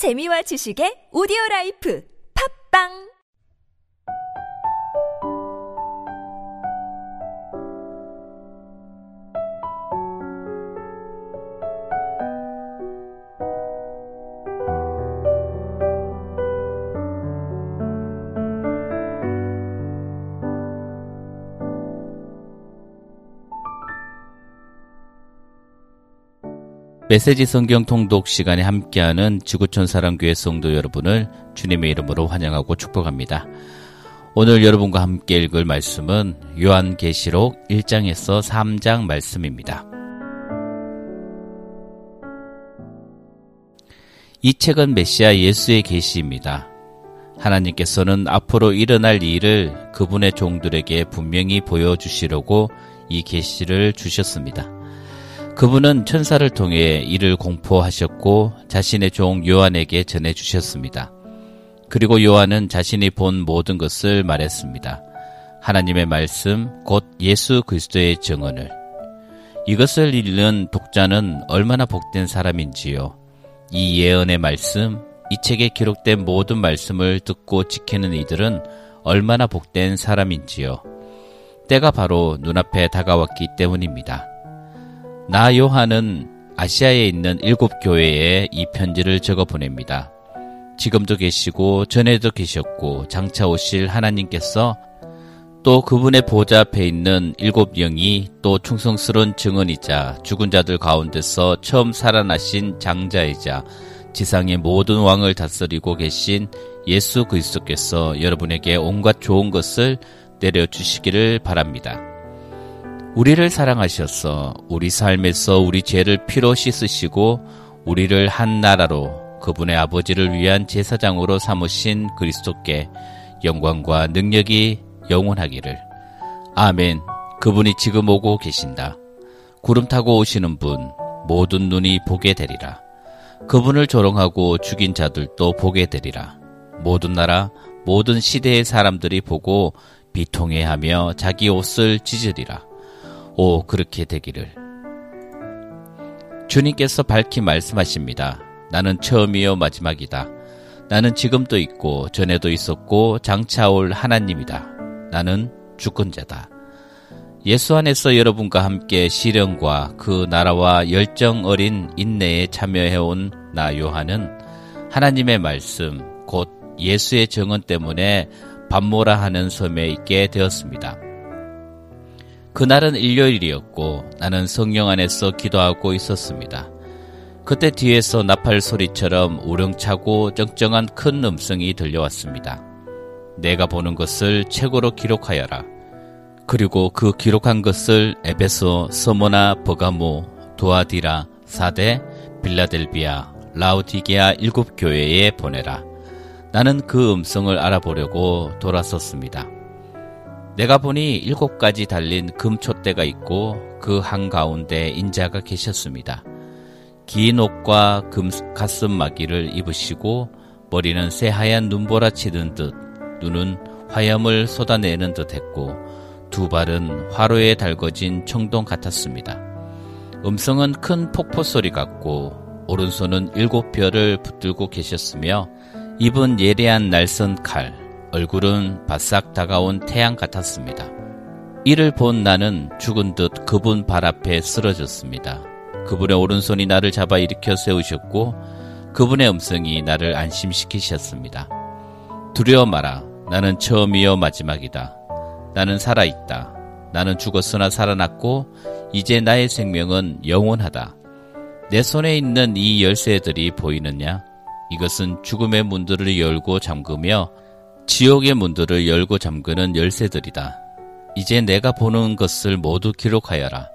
재미와 지식의 오디오 라이프. 팝빵 메시지 성경 통독 시간에 함께하는 지구촌 사랑교회 성도 여러분을 주님의 이름으로 환영하고 축복합니다. 오늘 여러분과 함께 읽을 말씀은 요한계시록 1장에서 3장 말씀입니다. 이 책은 메시아 예수의 계시입니다. 하나님께서는 앞으로 일어날 일을 그분의 종들에게 분명히 보여주시려고 이 계시를 주셨습니다. 그분은 천사를 통해 이를 공포하셨고 자신의 종 요한에게 전해 주셨습니다. 그리고 요한은 자신이 본 모든 것을 말했습니다. 하나님의 말씀, 곧 예수 그리스도의 증언을. 이것을 읽는 독자는 얼마나 복된 사람인지요. 이 예언의 말씀, 이 책에 기록된 모든 말씀을 듣고 지키는 이들은 얼마나 복된 사람인지요. 때가 바로 눈앞에 다가왔기 때문입니다. 나 요한은 아시아에 있는 일곱 교회에 이 편지를 적어 보냅니다. 지금도 계시고 전에도 계셨고 장차 오실 하나님께서 또 그분의 보좌 앞에 있는 일곱 영이 또 충성스러운 증언이자 죽은 자들 가운데서 처음 살아나신 장자이자 지상의 모든 왕을 다스리고 계신 예수 그리스도께서 여러분에게 온갖 좋은 것을 내려주시기를 바랍니다. 우리를 사랑하셔서 우리 삶에서 우리 죄를 피로 씻으시고 우리를 한 나라로 그분의 아버지를 위한 제사장으로 삼으신 그리스도께 영광과 능력이 영원하기를. 아멘. 그분이 지금 오고 계신다. 구름 타고 오시는 분, 모든 눈이 보게 되리라. 그분을 조롱하고 죽인 자들도 보게 되리라. 모든 나라, 모든 시대의 사람들이 보고 비통해하며 자기 옷을 찢으리라. 오, 그렇게 되기를. 주님께서 밝히 말씀하십니다. 나는 처음이요 마지막이다. 나는 지금도 있고 전에도 있었고 장차 올 하나님이다. 나는 주권자다. 예수 안에서 여러분과 함께 시련과 그 나라와 열정 어린 인내에 참여해온 나 요한은 하나님의 말씀, 곧 예수의 정언 때문에 반모라 하는 섬에 있게 되었습니다. 그날은 일요일이었고 나는 성령 안에서 기도하고 있었습니다. 그때 뒤에서 나팔 소리처럼 우렁차고 쩡쩡한 큰 음성이 들려왔습니다. 내가 보는 것을 책으로 기록하여라. 그리고 그 기록한 것을 에베소, 서모나, 버가모, 도아디라, 사데, 빌라델비아, 라우디게아 일곱 교회에 보내라. 나는 그 음성을 알아보려고 돌아섰습니다. 내가 보니 일곱 가지 달린 금촛대가 있고 그 한가운데 인자가 계셨습니다. 긴 옷과 금 가슴마기를 입으시고 머리는 새하얀 눈보라 치는 듯 눈은 화염을 쏟아내는 듯 했고 두 발은 화로에 달궈진 청동 같았습니다. 음성은 큰 폭포 소리 같고 오른손은 일곱 별을 붙들고 계셨으며 입은 예리한 날선 칼, 얼굴은 바싹 다가온 태양 같았습니다. 이를 본 나는 죽은 듯 그분 발 앞에 쓰러졌습니다. 그분의 오른손이 나를 잡아 일으켜 세우셨고 그분의 음성이 나를 안심시키셨습니다. 두려워 마라. 나는 처음이요 마지막이다. 나는 살아있다. 나는 죽었으나 살아났고 이제 나의 생명은 영원하다. 내 손에 있는 이 열쇠들이 보이느냐? 이것은 죽음의 문들을 열고 잠그며 지옥의 문들을 열고 잠그는 열쇠들이다. 이제 내가 보는 것을 모두 기록하여라.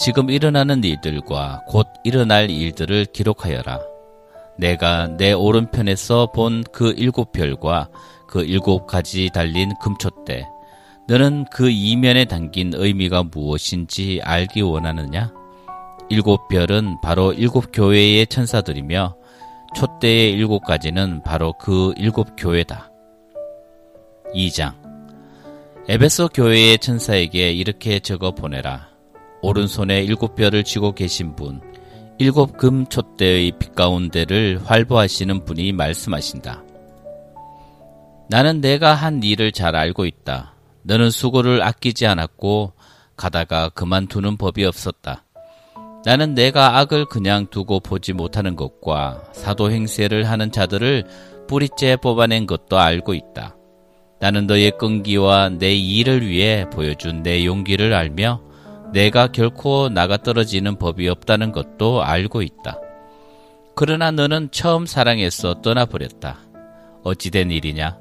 지금 일어나는 일들과 곧 일어날 일들을 기록하여라. 내가 내 오른편에서 본 그 일곱 별과 그 일곱 가지 달린 금초대. 너는 그 이면에 담긴 의미가 무엇인지 알기 원하느냐? 일곱 별은 바로 일곱 교회의 천사들이며 촛대의 일곱 가지는 바로 그 일곱 교회다. 2장 에베소 교회의 천사에게 이렇게 적어 보내라. 오른손에 일곱 별을 쥐고 계신 분, 일곱 금 촛대의 빛 가운데를 활보하시는 분이 말씀하신다. 나는 내가 한 일을 잘 알고 있다. 너는 수고를 아끼지 않았고 가다가 그만두는 법이 없었다. 나는 내가 악을 그냥 두고 보지 못하는 것과 사도 행세를 하는 자들을 뿌리째 뽑아낸 것도 알고 있다. 나는 너의 끈기와 내 일을 위해 보여준 내 용기를 알며 내가 결코 나가 떨어지는 법이 없다는 것도 알고 있다. 그러나 너는 처음 사랑해서 떠나버렸다. 어찌된 일이냐?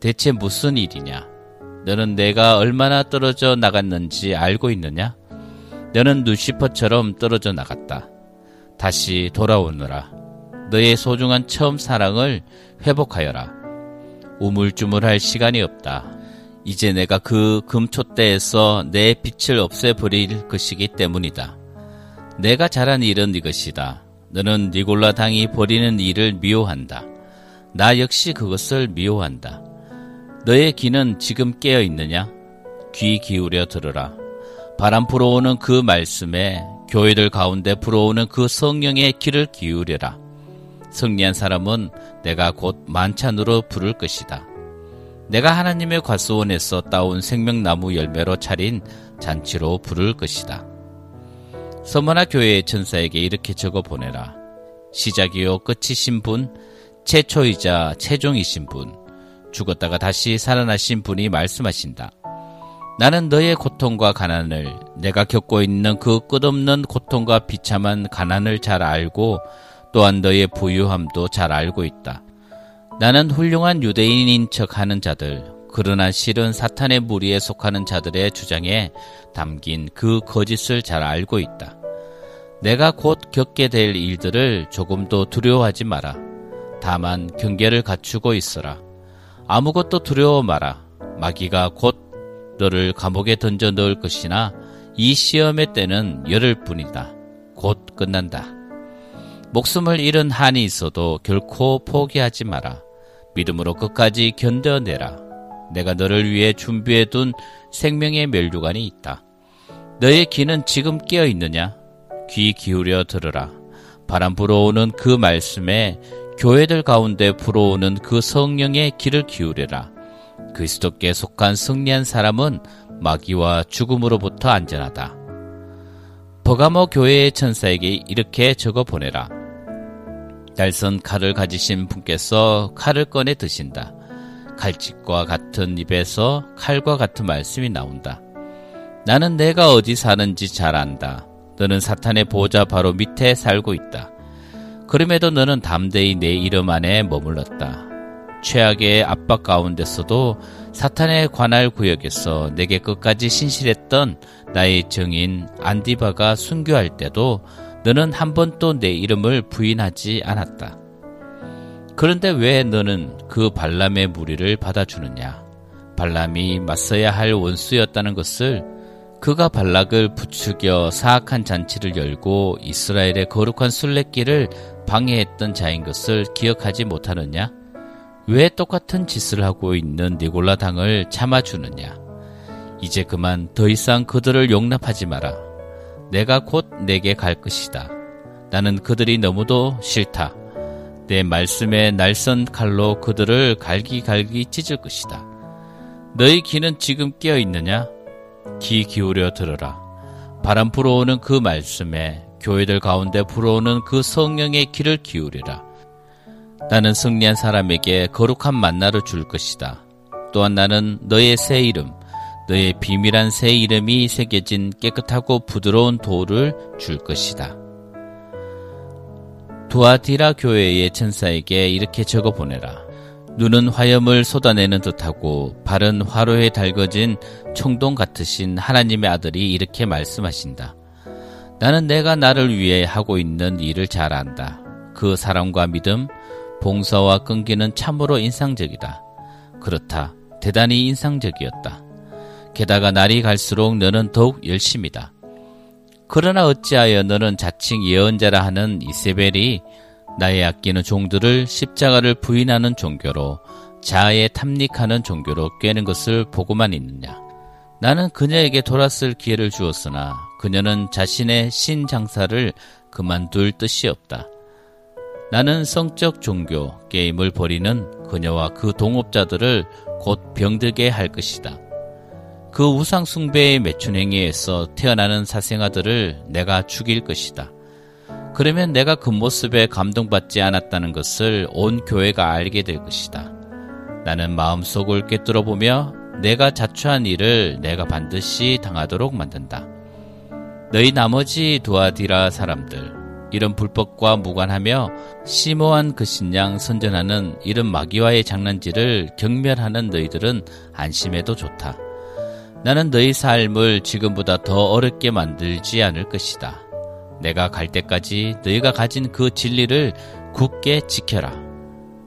대체 무슨 일이냐? 너는 내가 얼마나 떨어져 나갔는지 알고 있느냐? 너는 루시퍼처럼 떨어져 나갔다. 다시 돌아오느라. 너의 소중한 처음 사랑을 회복하여라. 우물쭈물할 시간이 없다. 이제 내가 그 금초대에서 내 빛을 없애버릴 것이기 때문이다. 내가 잘한 일은 이것이다. 너는 니골라 당이 버리는 일을 미워한다. 나 역시 그것을 미워한다. 너의 귀는 지금 깨어 있느냐? 귀 기울여 들으라. 바람 불어오는 그 말씀에 교회들 가운데 불어오는 그 성령의 귀를 기울여라. 승리한 사람은 내가 곧 만찬으로 부를 것이다. 내가 하나님의 과수원에서 따온 생명나무 열매로 차린 잔치로 부를 것이다. 서머나 교회의 천사에게 이렇게 적어 보내라. 시작이요 끝이신 분, 최초이자 최종이신 분, 죽었다가 다시 살아나신 분이 말씀하신다. 나는 너의 고통과 가난을, 내가 겪고 있는 그 끝없는 고통과 비참한 가난을 잘 알고 또한 너의 부유함도 잘 알고 있다. 나는 훌륭한 유대인인 척 하는 자들, 그러나 실은 사탄의 무리에 속하는 자들의 주장에 담긴 그 거짓을 잘 알고 있다. 내가 곧 겪게 될 일들을 조금도 두려워하지 마라. 다만 경계를 갖추고 있어라. 아무것도 두려워 마라. 마귀가 곧 너를 감옥에 던져 넣을 것이나 이 시험의 때는 열흘 뿐이다. 곧 끝난다. 목숨을 잃은 한이 있어도 결코 포기하지 마라. 믿음으로 끝까지 견뎌내라. 내가 너를 위해 준비해둔 생명의 멸류관이 있다. 너의 귀는 지금 깨어 있느냐? 귀 기울여 들으라. 바람 불어오는 그 말씀에 교회들 가운데 불어오는 그 성령의 귀를 기울여라. 그리스도께 속한 승리한 사람은 마귀와 죽음으로부터 안전하다. 버가모 교회의 천사에게 이렇게 적어 보내라. 날선 칼을 가지신 분께서 칼을 꺼내 드신다. 칼집과 같은 입에서 칼과 같은 말씀이 나온다. 나는 내가 어디 사는지 잘 안다. 너는 사탄의 보좌 바로 밑에 살고 있다. 그럼에도 너는 담대히 내 이름 안에 머물렀다. 최악의 압박 가운데서도 사탄의 관할 구역에서 내게 끝까지 신실했던 나의 정인 안디바가 순교할 때도 너는 한 번도 내 이름을 부인하지 않았다. 그런데 왜 너는 그 발람의 무리를 받아주느냐? 발람이 맞서야 할 원수였다는 것을 그가 발락을 부추겨 사악한 잔치를 열고 이스라엘의 거룩한 순례길을 방해했던 자인 것을 기억하지 못하느냐? 왜 똑같은 짓을 하고 있는 니골라 당을 참아주느냐? 이제 그만 더 이상 그들을 용납하지 마라. 내가 곧 내게 갈 것이다. 나는 그들이 너무도 싫다. 내 말씀에 날선 칼로 그들을 갈기갈기 찢을 것이다. 너희 귀는 지금 깨어 있느냐? 귀 기울여 들으라. 바람 불어오는 그 말씀에 교회들 가운데 불어오는 그 성령의 귀를 기울이라. 나는 승리한 사람에게 거룩한 만나를 줄 것이다. 또한 나는 너의 새 이름, 너의 비밀한 새 이름이 새겨진 깨끗하고 부드러운 돌을 줄 것이다. 두아디라 교회의 천사에게 이렇게 적어 보내라. 눈은 화염을 쏟아내는 듯하고 발은 화로에 달궈진 총동 같으신 하나님의 아들이 이렇게 말씀하신다. 나는 내가 나를 위해 하고 있는 일을 잘 안다. 그 사랑과 믿음, 봉사와 끈기는 참으로 인상적이다. 그렇다. 대단히 인상적이었다. 게다가 날이 갈수록 너는 더욱 열심이다. 그러나 어찌하여 너는 자칭 예언자라 하는 이세벨이 나의 아끼는 종들을 십자가를 부인하는 종교로 자아에 탐닉하는 종교로 꿰는 것을 보고만 있느냐. 나는 그녀에게 돌았을 기회를 주었으나 그녀는 자신의 신 장사를 그만둘 뜻이 없다. 나는 성적 종교 게임을 벌이는 그녀와 그 동업자들을 곧 병들게 할 것이다. 그 우상 숭배의 매춘 행위에서 태어나는 사생아들을 내가 죽일 것이다. 그러면 내가 그 모습에 감동받지 않았다는 것을 온 교회가 알게 될 것이다. 나는 마음속을 꿰뚫어 보며 내가 자초한 일을 내가 반드시 당하도록 만든다. 너희 나머지 두아디라 사람들, 이런 불법과 무관하며 심오한 그 신양 선전하는 이런 마귀와의 장난질을 경멸하는 너희들은 안심해도 좋다. 나는 너희 삶을 지금보다 더 어렵게 만들지 않을 것이다. 내가 갈 때까지 너희가 가진 그 진리를 굳게 지켜라.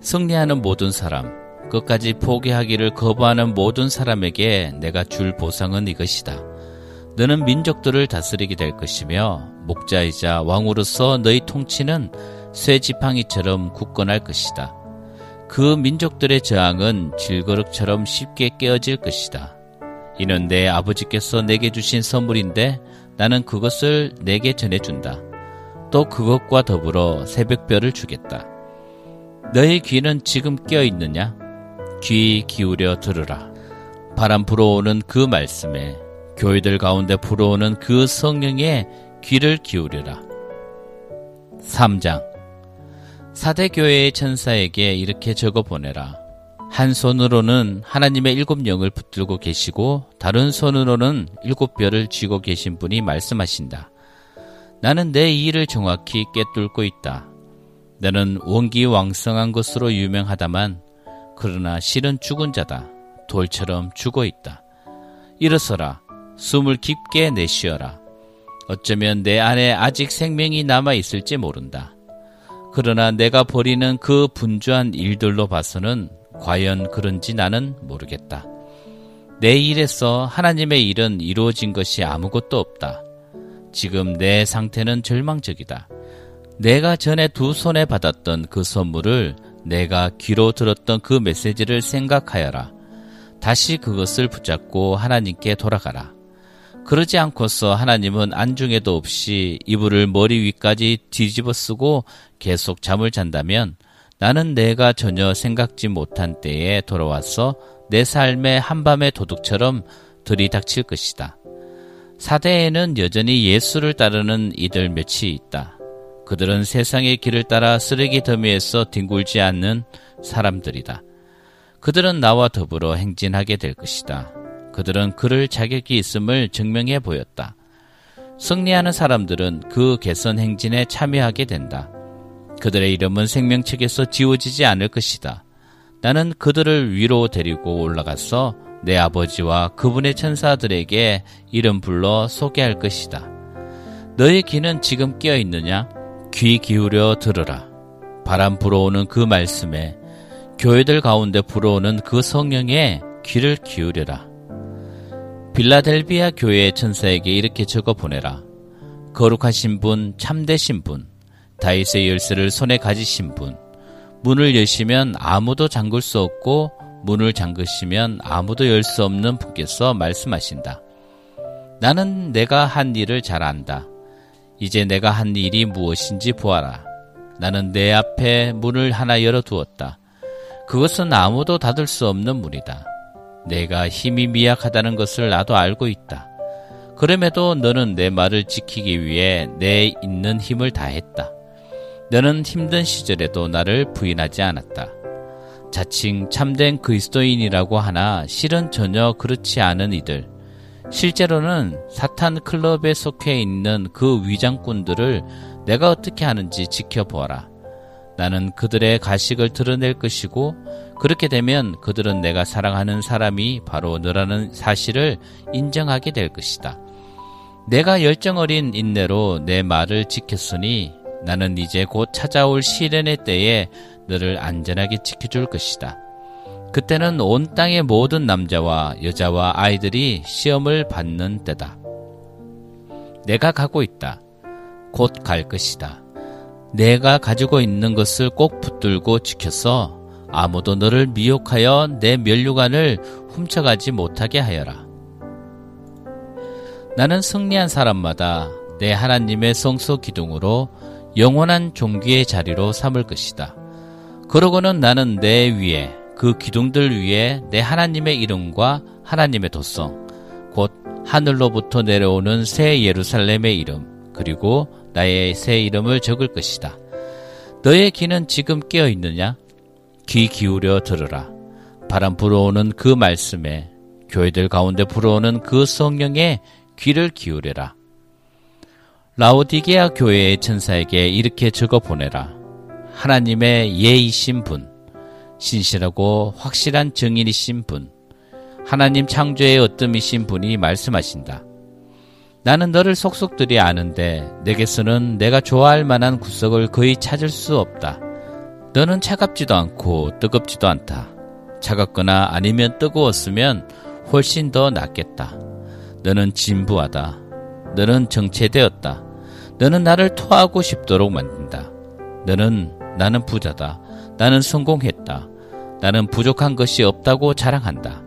승리하는 모든 사람, 끝까지 포기하기를 거부하는 모든 사람에게 내가 줄 보상은 이것이다. 너는 민족들을 다스리게 될 것이며 목자이자 왕으로서 너희 통치는 쇠 지팡이처럼 굳건할 것이다. 그 민족들의 저항은 질거릇처럼 쉽게 깨어질 것이다. 이는 내 아버지께서 내게 주신 선물인데 나는 그것을 내게 전해준다. 또 그것과 더불어 새벽별을 주겠다. 너의 귀는 지금 깨어 있느냐? 귀 기울여 들으라. 바람 불어오는 그 말씀에 교회들 가운데 불어오는 그 성령에 귀를 기울여라. 3장 사대 교회의 천사에게 이렇게 적어 보내라. 한 손으로는 하나님의 일곱 영을 붙들고 계시고 다른 손으로는 일곱 별을 쥐고 계신 분이 말씀하신다. 나는 내 일을 정확히 꿰뚫고 있다. 너는 원기왕성한 것으로 유명하다만 그러나 실은 죽은 자다. 돌처럼 죽어 있다. 일어서라. 숨을 깊게 내쉬어라. 어쩌면 내 안에 아직 생명이 남아 있을지 모른다. 그러나 내가 벌이는 그 분주한 일들로 봐서는 과연 그런지 나는 모르겠다. 내 일에서 하나님의 일은 이루어진 것이 아무것도 없다. 지금 내 상태는 절망적이다. 내가 전에 두 손에 받았던 그 선물을 내가 귀로 들었던 그 메시지를 생각하여라. 다시 그것을 붙잡고 하나님께 돌아가라. 그러지 않고서 하나님은 안중에도 없이 이불을 머리 위까지 뒤집어 쓰고 계속 잠을 잔다면 나는 내가 전혀 생각지 못한 때에 돌아와서 내 삶의 한밤의 도둑처럼 들이닥칠 것이다. 사대에는 여전히 예수를 따르는 이들 몇이 있다. 그들은 세상의 길을 따라 쓰레기 더미에서 뒹굴지 않는 사람들이다. 그들은 나와 더불어 행진하게 될 것이다. 그들은 그를 자격이 있음을 증명해 보였다. 승리하는 사람들은 그 개선 행진에 참여하게 된다. 그들의 이름은 생명책에서 지워지지 않을 것이다. 나는 그들을 위로 데리고 올라가서 내 아버지와 그분의 천사들에게 이름 불러 소개할 것이다. 너의 귀는 지금 깨어 있느냐? 귀 기울여 들으라. 바람 불어오는 그 말씀에 교회들 가운데 불어오는 그 성령에 귀를 기울여라. 빌라델비아 교회의 천사에게 이렇게 적어 보내라. 거룩하신 분, 참되신 분, 다윗의 열쇠를 손에 가지신 분, 문을 여시면 아무도 잠글 수 없고 문을 잠그시면 아무도 열 수 없는 분께서 말씀하신다. 나는 내가 한 일을 잘 안다. 이제 내가 한 일이 무엇인지 보아라. 나는 내 앞에 문을 하나 열어 두었다. 그것은 아무도 닫을 수 없는 문이다. 내가 힘이 미약하다는 것을 나도 알고 있다. 그럼에도 너는 내 말을 지키기 위해 내 있는 힘을 다했다. 너는 힘든 시절에도 나를 부인하지 않았다. 자칭 참된 그리스도인이라고 하나 실은 전혀 그렇지 않은 이들. 실제로는 사탄 클럽에 속해 있는 그 위장꾼들을 내가 어떻게 하는지 지켜보아라. 나는 그들의 가식을 드러낼 것이고 그렇게 되면 그들은 내가 사랑하는 사람이 바로 너라는 사실을 인정하게 될 것이다. 내가 열정 어린 인내로 내 말을 지켰으니 나는 이제 곧 찾아올 시련의 때에 너를 안전하게 지켜줄 것이다. 그때는 온 땅의 모든 남자와 여자와 아이들이 시험을 받는 때다. 내가 가고 있다. 곧 갈 것이다. 내가 가지고 있는 것을 꼭 붙들고 지켜서 아무도 너를 미혹하여 내 면류관을 훔쳐가지 못하게 하여라. 나는 승리한 사람마다 내 하나님의 성소 기둥으로 영원한 종기의 자리로 삼을 것이다. 그러고는 나는 내 위에 그 기둥들 위에 내 하나님의 이름과 하나님의 도성, 곧 하늘로부터 내려오는 새 예루살렘의 이름, 그리고 나의 새 이름을 적을 것이다. 너의 귀는 지금 깨어 있느냐? 귀 기울여 들으라. 바람 불어오는 그 말씀에 교회들 가운데 불어오는 그 성령에 귀를 기울여라. 라오디게아 교회의 천사에게 이렇게 적어 보내라. 하나님의 예이신 분, 신실하고 확실한 증인이신 분, 하나님 창조의 어뜸이신 분이 말씀하신다. 나는 너를 속속들이 아는데 내게서는 내가 좋아할 만한 구석을 거의 찾을 수 없다. 너는 차갑지도 않고 뜨겁지도 않다. 차갑거나 아니면 뜨거웠으면 훨씬 더 낫겠다. 너는 진부하다. 너는 정체되었다. 너는 나를 토하고 싶도록 만든다. 너는 나는 부자다. 나는 성공했다. 나는 부족한 것이 없다고 자랑한다.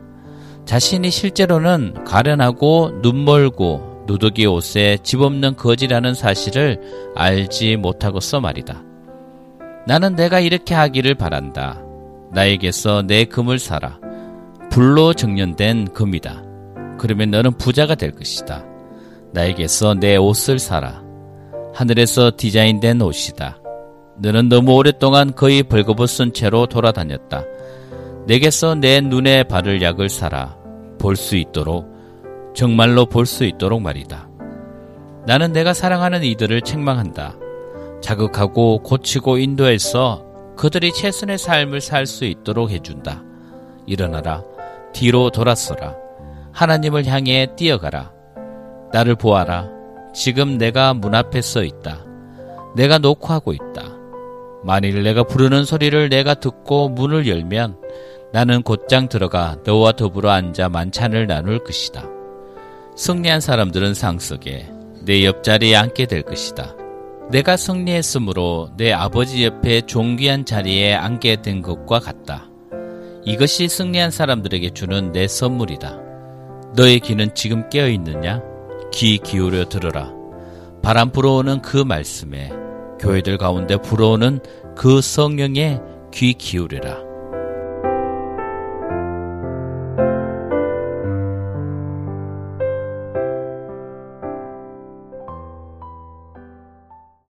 자신이 실제로는 가련하고 눈멀고 누더기 옷에 집 없는 거지라는 사실을 알지 못하고 써 말이다. 나는 내가 이렇게 하기를 바란다. 나에게서 내 금을 사라. 불로 정련된 금이다. 그러면 너는 부자가 될 것이다. 나에게서 내 옷을 사라. 하늘에서 디자인된 옷이다. 너는 너무 오랫동안 거의 벌거벗은 채로 돌아다녔다. 내게서 내 눈에 바를 약을 사라. 볼 수 있도록, 정말로 볼 수 있도록 말이다. 나는 내가 사랑하는 이들을 책망한다. 자극하고 고치고 인도해서 그들이 최선의 삶을 살 수 있도록 해준다. 일어나라. 뒤로 돌아서라. 하나님을 향해 뛰어가라. 나를 보아라. 지금 내가 문 앞에 서 있다. 내가 녹화하고 있다. 만일 내가 부르는 소리를 내가 듣고 문을 열면 나는 곧장 들어가 너와 더불어 앉아 만찬을 나눌 것이다. 승리한 사람들은 상 속에 내 옆자리에 앉게 될 것이다. 내가 승리했으므로 내 아버지 옆에 존귀한 자리에 앉게 된 것과 같다. 이것이 승리한 사람들에게 주는 내 선물이다. 너의 귀는 지금 깨어 있느냐? 귀 기울여 들어라. 바람 불어오는 그 말씀에 교회들 가운데 불어오는 그 성령에 귀 기울여라.